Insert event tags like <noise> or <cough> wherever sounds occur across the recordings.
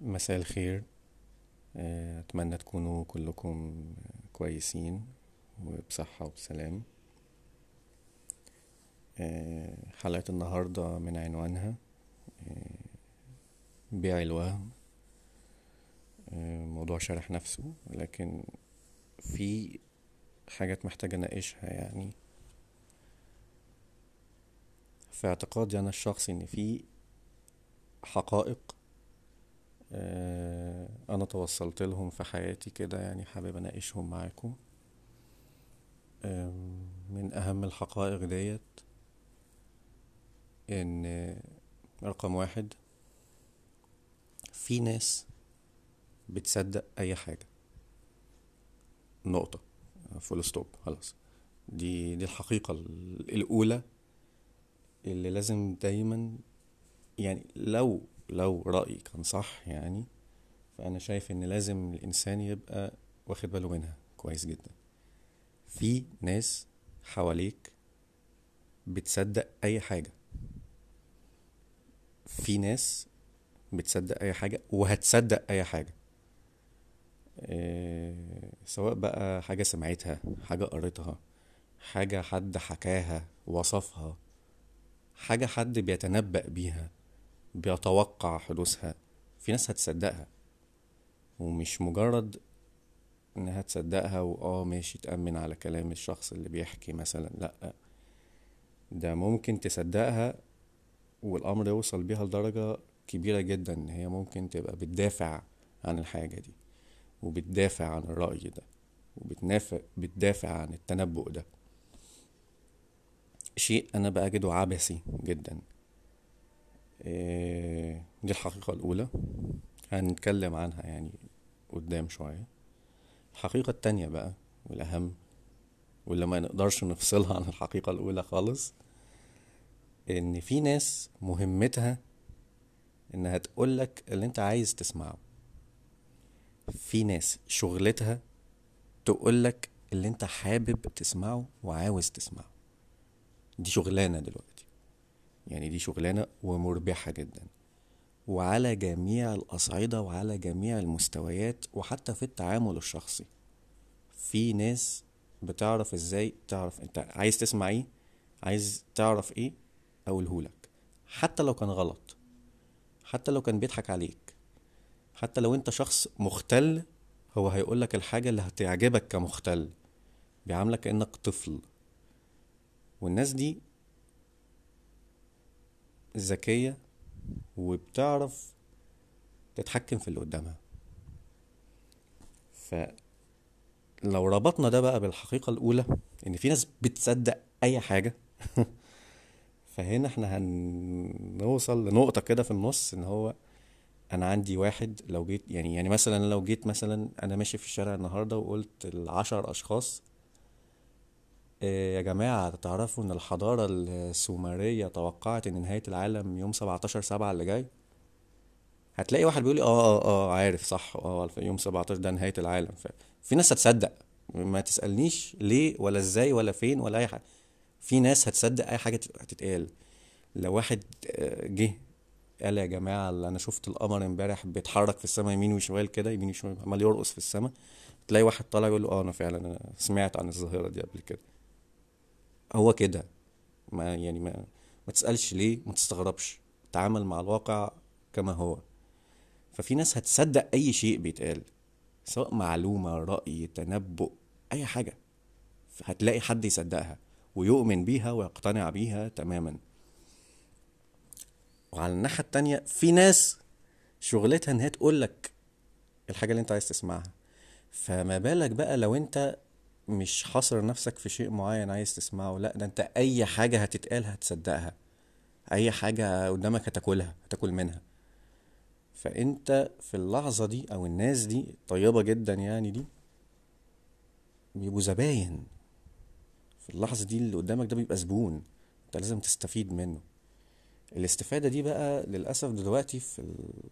مساء الخير. آه، أتمنى تكونوا كلكم كويسين وبصحة وبسلام. آه، حلقة النهاردة من عنوانها آه، بيع الوهم. موضوع شرح نفسه لكن في حاجات محتاجة أناقشها يعني. في اعتقادي أنا الشخصي إن في حقائق أنا توصلت لهم في حياتي كده يعني حابب أناقشهم معاكم. من أهم الحقائق ديت إن رقم واحد في ناس بتصدق أي حاجة. نقطة. full stop خلاص. دي دي الحقيقة الأولى اللي لازم دايما يعني لو لو رأيي كان صح يعني فأنا شايف إن لازم الإنسان يبقى واخد باله منها كويس جدا. في ناس حواليك بتصدق أي حاجة. في ناس بتصدق أي حاجة وهتصدق أي حاجة. إيه سواء بقى حاجة سمعتها حاجة قريتها حاجة حد حكاها وصفها حاجة حد بيتنبأ بيها. بيتوقع حدوثها في ناس هتصدقها. ومش مجرد إنها تصدقها واه ماشي تأمن على كلام الشخص اللي بيحكي مثلا لأ. ده ممكن تصدقها والأمر يوصل بيها لدرجة كبيرة جدا إن هي ممكن تبقى بتدافع عن الحاجة دي وبتدافع عن الرأي ده وبتنافع بتدافع عن التنبؤ ده. شيء أنا بأجده عبثي جدا. دي الحقيقة الأولى. هنتكلم عنها يعني قدام شوية. الحقيقة التانية بقى والأهم واللي ما نقدرش نفصلها عن الحقيقة الأولى خالص إن في ناس مهمتها إنها تقولك اللي أنت عايز تسمعه. في ناس شغلتها تقولك اللي أنت حابب تسمعه وعاوز تسمعه. دي شغلانة دلوقتي. يعني دي شغلانة ومربحة جدا. وعلى جميع الأصعدة وعلى جميع المستويات وحتى في التعامل الشخصي. في ناس بتعرف إزاي تعرف أنت عايز تسمع إيه عايز تعرف إيه اقولهولك حتى لو كان غلط. حتى لو كان بيضحك عليك. حتى لو أنت شخص مختل هو هيقولك الحاجة اللي هتعجبك كمختل. بيعاملك كأنك طفل. والناس دي ذكية وبتعرف تتحكم في اللي قدامها. فلو ربطنا ده بقى بالحقيقة الأولى إن في ناس بتصدق أي حاجة <laughs> فهنا إحنا هنوصل لنقطة كده في النص إن هو أنا عندي واحد لو جيت يعني يعني مثلا لو جيت مثلا أنا ماشي في الشارع النهاردة وقلت العشر أشخاص يا جماعة تعرفوا إن الحضارة السومرية توقعت إن نهاية العالم يوم سبعتاشر سبعة اللي جاي؟ هتلاقي واحد بيقولي آه آه آه عارف صح آه يوم سبعتاشر ده نهاية العالم. في ناس هتصدق. ما تسألنيش ليه ولا إزاي ولا فين ولا أي حاجة. في ناس هتصدق أي حاجة هتتقال. لو واحد آه، جه قال يا جماعة أنا شفت القمر امبارح بيتحرك في السماء يمين وشمال كده يمين وشمال عمال يرقص في السماء تلاقي واحد طالع يقول له آه أنا فعلا أنا سمعت عن الظاهرة دي قبل كده. هو كده. ما يعني ما ما تسألش ليه ما تستغربش. تعامل مع الواقع كما هو. ففي ناس هتصدق أي شيء بيتقال سواء معلومة رأي تنبؤ أي حاجة. هتلاقي حد يصدقها ويؤمن بيها ويقتنع بيها تماما. وعلى الناحية التانية في ناس شغلتها إن هي تقولك الحاجة اللي أنت عايز تسمعها. فما بالك بقى لو أنت مش حاصر نفسك في شيء معين عايز تسمعه لا ده انت أي حاجة هتتقال هتصدقها. أي حاجة قدامك هتاكلها هتاكل منها. فأنت في اللحظة دي أو الناس دي طيبة جدا يعني دي بيبقوا زباين. في اللحظة دي اللي قدامك ده بيبقى زبون انت لازم تستفيد منه. الاستفادة دي بقى للأسف دلوقتي في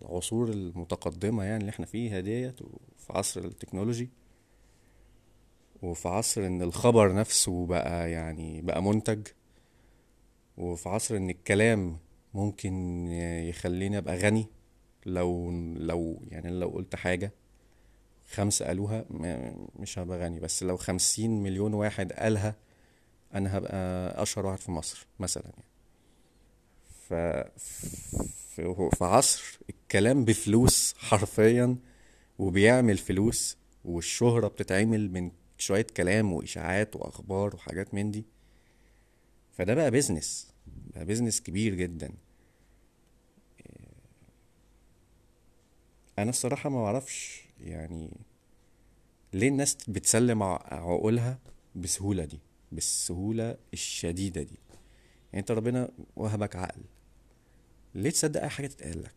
العصور المتقدمة يعني اللي إحنا فيها ديت وفي عصر التكنولوجي وفي عصر إن الخبر نفسه بقى يعني بقى منتج وفي عصر إن الكلام ممكن يخليني أبقى غني. لو لو يعني لو قلت حاجة خمسة قالوها مش هبقى غني. بس لو خمسين مليون واحد قالها أنا هبقى أشهر واحد في مصر مثلا يعني. ف في عصر الكلام بفلوس حرفيا وبيعمل فلوس والشهرة بتتعمل من شوية كلام وإشاعات وأخبار وحاجات من دي. فده بقى business بقى business كبير جدا. أنا الصراحة ما بعرفش يعني ليه الناس بتسلم عقولها بسهولة دي بالسهولة الشديدة دي. يعني أنت ربنا وهبك عقل. ليه تصدق أي حاجة تتقالك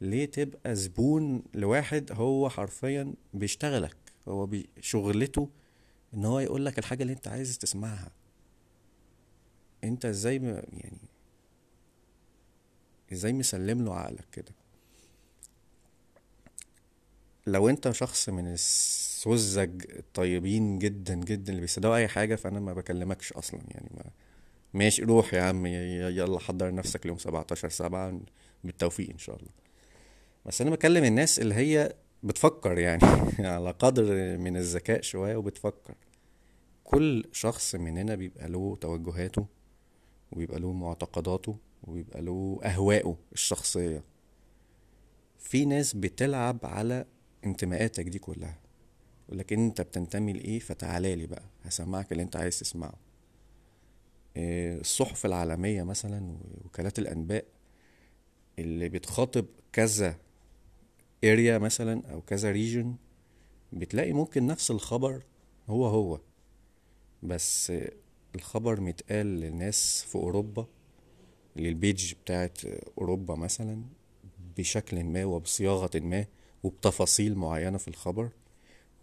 ليه تبقى زبون لواحد هو حرفيا بيشتغلك؟ هو شغلته إن هو يقولك الحاجة اللي أنت عايز تسمعها. أنت إزاي م... يعني إزاي مسلم له عقلك كده؟ لو أنت شخص من السذج الطيبين جدا جدا اللي بيصدقوا أي حاجة فأنا ما بكلمكش أصلا. يعني ما ماشي روح يا عم يلا حضر نفسك ليوم 17 سبعة بالتوفيق إن شاء الله. بس أنا بكلم الناس اللي هي بتفكر يعني. <laughs> على قدر من الذكاء شوية وبتفكر. كل شخص مننا بيبقى له توجهاته وبيبقى له معتقداته وبيبقى له أهواءه الشخصية. في ناس بتلعب على انتماءاتك دي كلها. يقولك أنت بتنتمي لإيه؟ فتعالى لي بقى هسمعك اللي أنت عايز تسمعه. إيه، الصحف العالمية مثلا ووكالات الأنباء اللي بتخاطب كذا area مثلا أو كذا region بتلاقي ممكن نفس الخبر هو هو. بس الخبر متقال للناس في أوروبا لل page بتاعت أوروبا مثلا بشكل ما وبصياغة ما وبتفاصيل معينة في الخبر.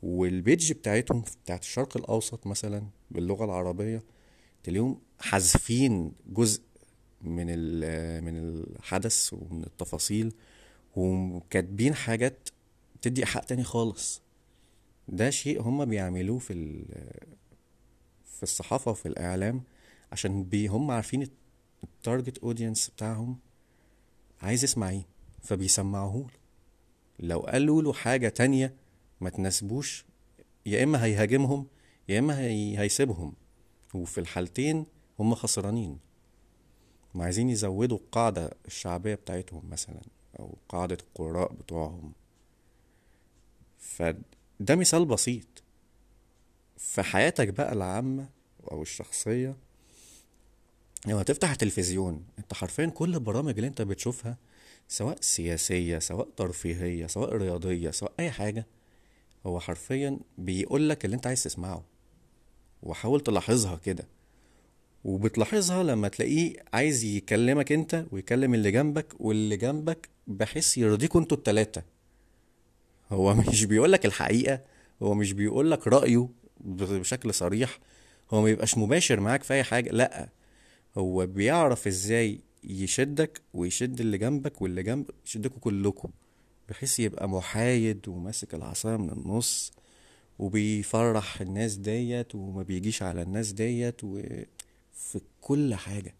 وال page بتاعتهم بتاعت الشرق الأوسط مثلا باللغة العربية تلاقيهم حذفين جزء من من الحدث ومن التفاصيل وكاتبين حاجات تدي حتة تاني خالص. ده شيء هما بيعملوه في ال- في الصحافة وفي الإعلام عشان بي هم عارفين ال target audience بتاعهم عايز يسمع إيه فبيسمعوه لو قالوا له حاجة تانية ما تناسبوش يا إما هيهاجمهم يا إما هي... هيسيبهم. وفي الحالتين هم خسرانين. ما عايزين يزودوا القاعدة الشعبية بتاعتهم مثلا. أو قاعدة القراء بتوعهم. فده مثال بسيط. في حياتك بقى العامة أو الشخصية لما تفتح التلفزيون أنت حرفيا كل البرامج اللي أنت بتشوفها سواء سياسية سواء ترفيهية سواء رياضية سواء أي حاجة هو حرفيا بيقولك اللي أنت عايز تسمعه. وحاول تلاحظها كده. وبتلاحظها لما تلاقيه عايز يكلمك أنت ويكلم اللي جنبك واللي جنبك بحيث يرضيكوا أنتوا التلاتة. هو <laughs> مش بيقولك الحقيقة هو مش بيقولك رأيه بشكل صريح هو ما يبقاش مباشر معاك في أي حاجة لأ. هو بيعرف إزاي يشدك ويشد اللي جنبك واللي جنب يشدكوا كلكم بحيث يبقى محايد وماسك العصاية من النص وبيفرح الناس ديت وما بيجيش على الناس ديت وفي كل حاجة.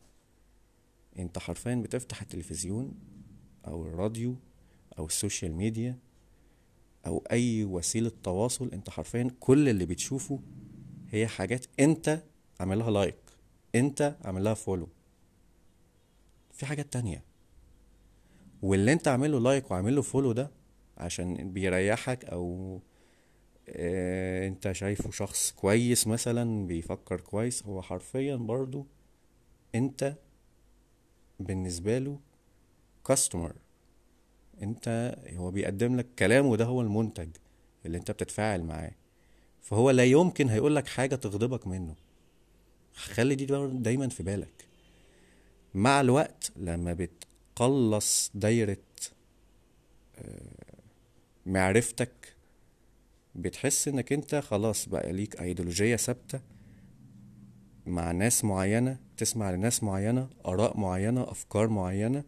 أنت حرفيا بتفتح التلفزيون أو الراديو أو السوشيال ميديا أو أي وسيلة تواصل أنت حرفيا كل اللي بتشوفه هي حاجات أنت عامل لها like أنت عامل لها follow. في حاجات تانية. واللي أنت عامله like وعامله follow ده عشان بيريحك أو آه أنت شايفه شخص كويس مثلا بيفكر كويس هو حرفيا برضو أنت بالنسبة له customer انت هو بيقدم لك كلام وده هو المنتج اللي انت بتتفاعل معاه. فهو لا يمكن هيقولك حاجة تغضبك منه. خلي دي دايما في بالك. مع الوقت لما بتقلص دايرة معرفتك بتحس انك انت خلاص بقى ليك ايديولوجية ثابتة مع ناس معينة تسمع لناس معينة آراء معينة أفكار معينة.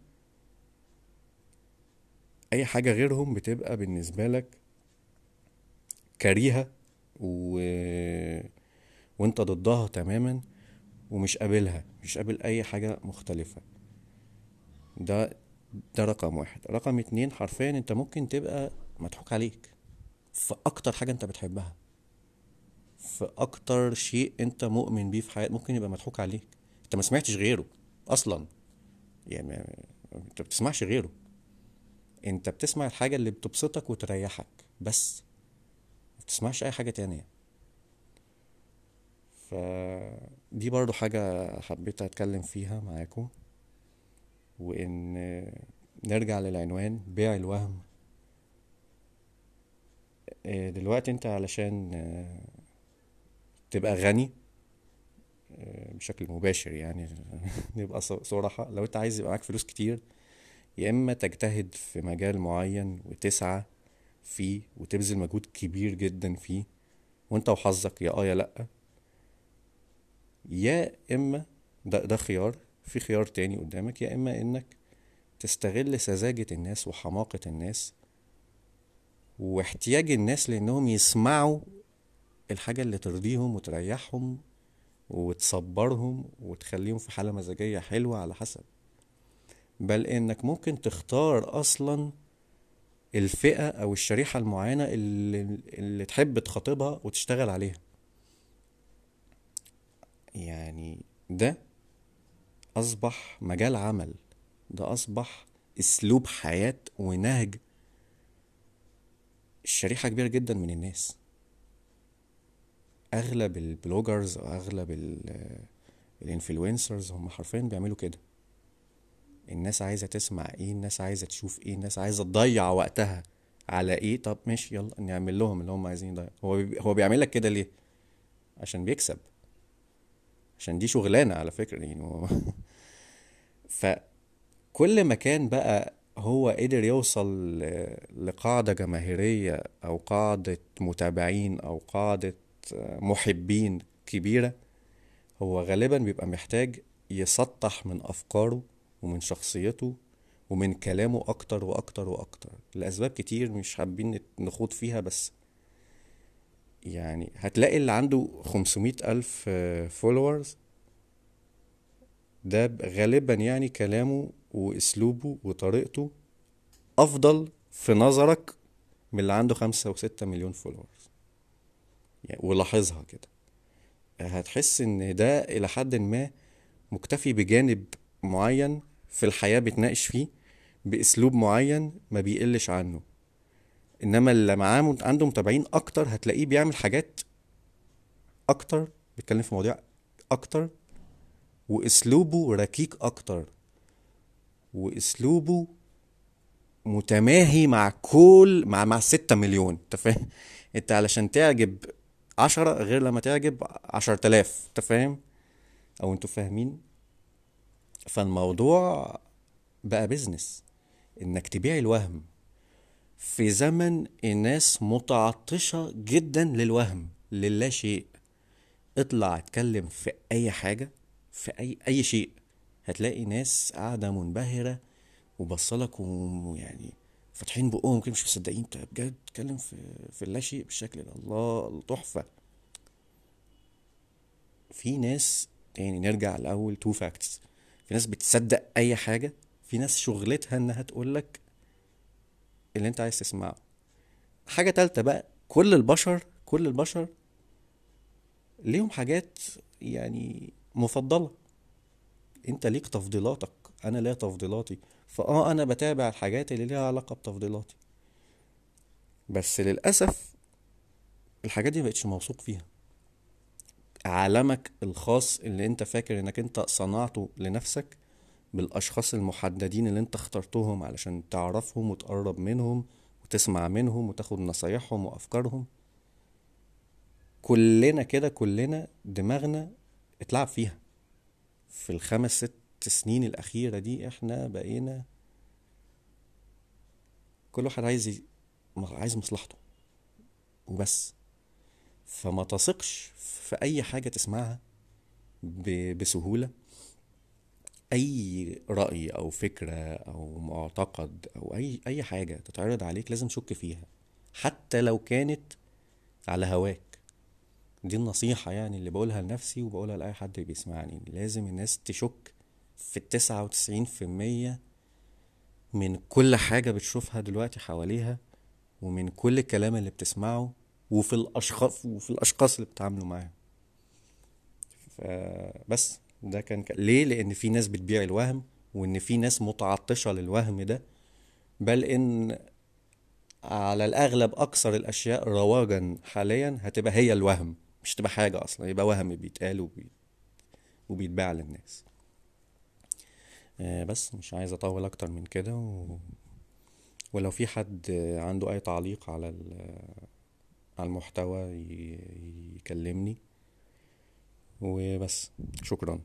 أي حاجة غيرهم بتبقى بالنسبة لك كريهة و... وأنت ضدها تماما ومش قابلها مش قابل أي حاجة مختلفة. ده ده رقم واحد. رقم اتنين حرفيا أنت ممكن تبقى مضحوك عليك في أكتر حاجة أنت بتحبها. في أكتر شيء أنت مؤمن بيه في حياتك ممكن يبقى مضحوك عليك. أنت ما سمعتش غيره أصلا. يعني ما- انت بتسمعش غيره. انت بتسمع الحاجة اللي بتبسطك وتريحك بس ما بتسمعش أي حاجة تانية. فدي برضو حاجة حبيت أتكلم فيها معاكم وإن نرجع للعنوان بيع الوهم. آه، دلوقتي أنت علشان آه، تبقى غني آه، بشكل مباشر يعني <laughs> نبقى صراحة لو أنت عايز يبقى معاك فلوس كتير يا إما تجتهد في مجال معين وتسعى فيه وتبذل مجهود كبير جدا فيه وأنت وحظك يا آه يا لأ. يا إما ده ده خيار في خيار تاني قدامك يا إما إنك تستغل سذاجة الناس وحماقة الناس واحتياج الناس لأنهم يسمعوا الحاجة اللي ترضيهم وتريحهم وتصبرهم وتخليهم في حالة مزاجية حلوة على حسب. بل إنك ممكن تختار أصلا الفئة أو الشريحة المعينة اللي, اللي تحب تخاطبها وتشتغل عليها. يعني ده أصبح مجال عمل ده أصبح أسلوب حياة ونهج شريحة كبيرة جدا من الناس. أغلب ال bloggers أو أغلب ال- influencers هم حرفيا بيعملوا كده. الناس عايزة تسمع إيه الناس عايزة تشوف إيه الناس عايزة تضيع وقتها على إيه. طب ماشي يلا نعمل لهم اللي هم عايزين يضيع هو هو بيعمل لك كده ليه؟ عشان بيكسب. عشان دي شغلانة على فكرة يعني <laughs> فكل ما كان بقى هو قدر يوصل لقاعدة جماهيرية أو قاعدة متابعين أو قاعدة محبين كبيرة هو غالبا بيبقى محتاج يسطح من أفكاره ومن شخصيته ومن كلامه أكتر وأكتر وأكتر. لأسباب كتير مش حابين نخوض فيها بس يعني هتلاقي اللي عنده 500 ألف followers ده ب- غالبا يعني كلامه وأسلوبه وطريقته أفضل في نظرك من اللي عنده خمسة وستة مليون followers يعني ولاحظها كده. هتحس إن ده إلى حد ما مكتفي بجانب معين في الحياة بيتناقش فيه بأسلوب معين ما بيقلش عنه. إنما اللي معاه عنده متابعين أكتر هتلاقيه بيعمل حاجات أكتر بيتكلم في مواضيع أكتر وأسلوبه ركيك أكتر وأسلوبه متماهي مع كل مع مع ستة مليون. أنت فاهم؟ أنت علشان تعجب عشرة غير لما تعجب عشر تلاف أنت فاهم؟ أو أنتوا فاهمين؟ فالموضوع بقى بيزنس إنك تبيع الوهم. في زمن الناس متعطشة جدا للوهم للا شيء. اطلع اتكلم في أي حاجة في أي أي شيء. هتلاقي ناس قاعدة منبهرة وبصلك ويعني فاتحين بقهم كده مش مصدقين. انت بجد بتتكلم في في اللا شيء بالشكل ده. الله تحفة. في ناس يعني نرجع الأول two facts في ناس بتصدق أي حاجة في ناس شغلتها إنها تقولك اللي أنت عايز تسمعه. حاجة تالتة بقى كل البشر كل البشر ليهم حاجات يعني مفضلة. أنت ليك تفضيلاتك أنا ليا تفضيلاتي. فآه أنا بتابع الحاجات اللي ليها علاقة بتفضيلاتي. بس للأسف الحاجات دي مبقتش موثوق فيها. عالمك الخاص اللي انت فاكر انك انت صنعته لنفسك بالأشخاص المحددين اللي انت اخترتهم علشان تعرفهم وتقرب منهم وتسمع منهم وتاخد نصايحهم وأفكارهم. كلنا كده كلنا دماغنا اتلعب فيها. في الخمس ست سنين الأخيرة دي إحنا بقينا كل واحد عايز. عايز مصلحته. وبس. فما تثقش في أي حاجة تسمعها ب... بسهولة. أي رأي أو فكرة أو معتقد أو أي أي حاجة تتعرض عليك لازم تشك فيها حتى لو كانت على هواك. دي النصيحة يعني اللي بقولها لنفسي وبقولها لأي حد بيسمعني. لازم الناس تشك في التسعة وتسعين في المية من كل حاجة بتشوفها دلوقتي حواليها ومن كل الكلام اللي بتسمعه وفي الأشخاص وفي الأشخاص اللي بتتعاملوا معاهم. فبس ده كان ك... ليه؟ لأن في ناس بتبيع الوهم وإن في ناس متعطشة للوهم ده. بل إن على الأغلب أكثر الأشياء رواجا حاليا هتبقى هي الوهم. مش تبقى حاجة أصلا يبقى وهم بيتقال وبي... وبيتباع للناس. آه، بس مش عايز أطول أكتر من كده و... ولو في حد عنده أي تعليق على ال- على المحتوى يكلمني. وبس. شكرا.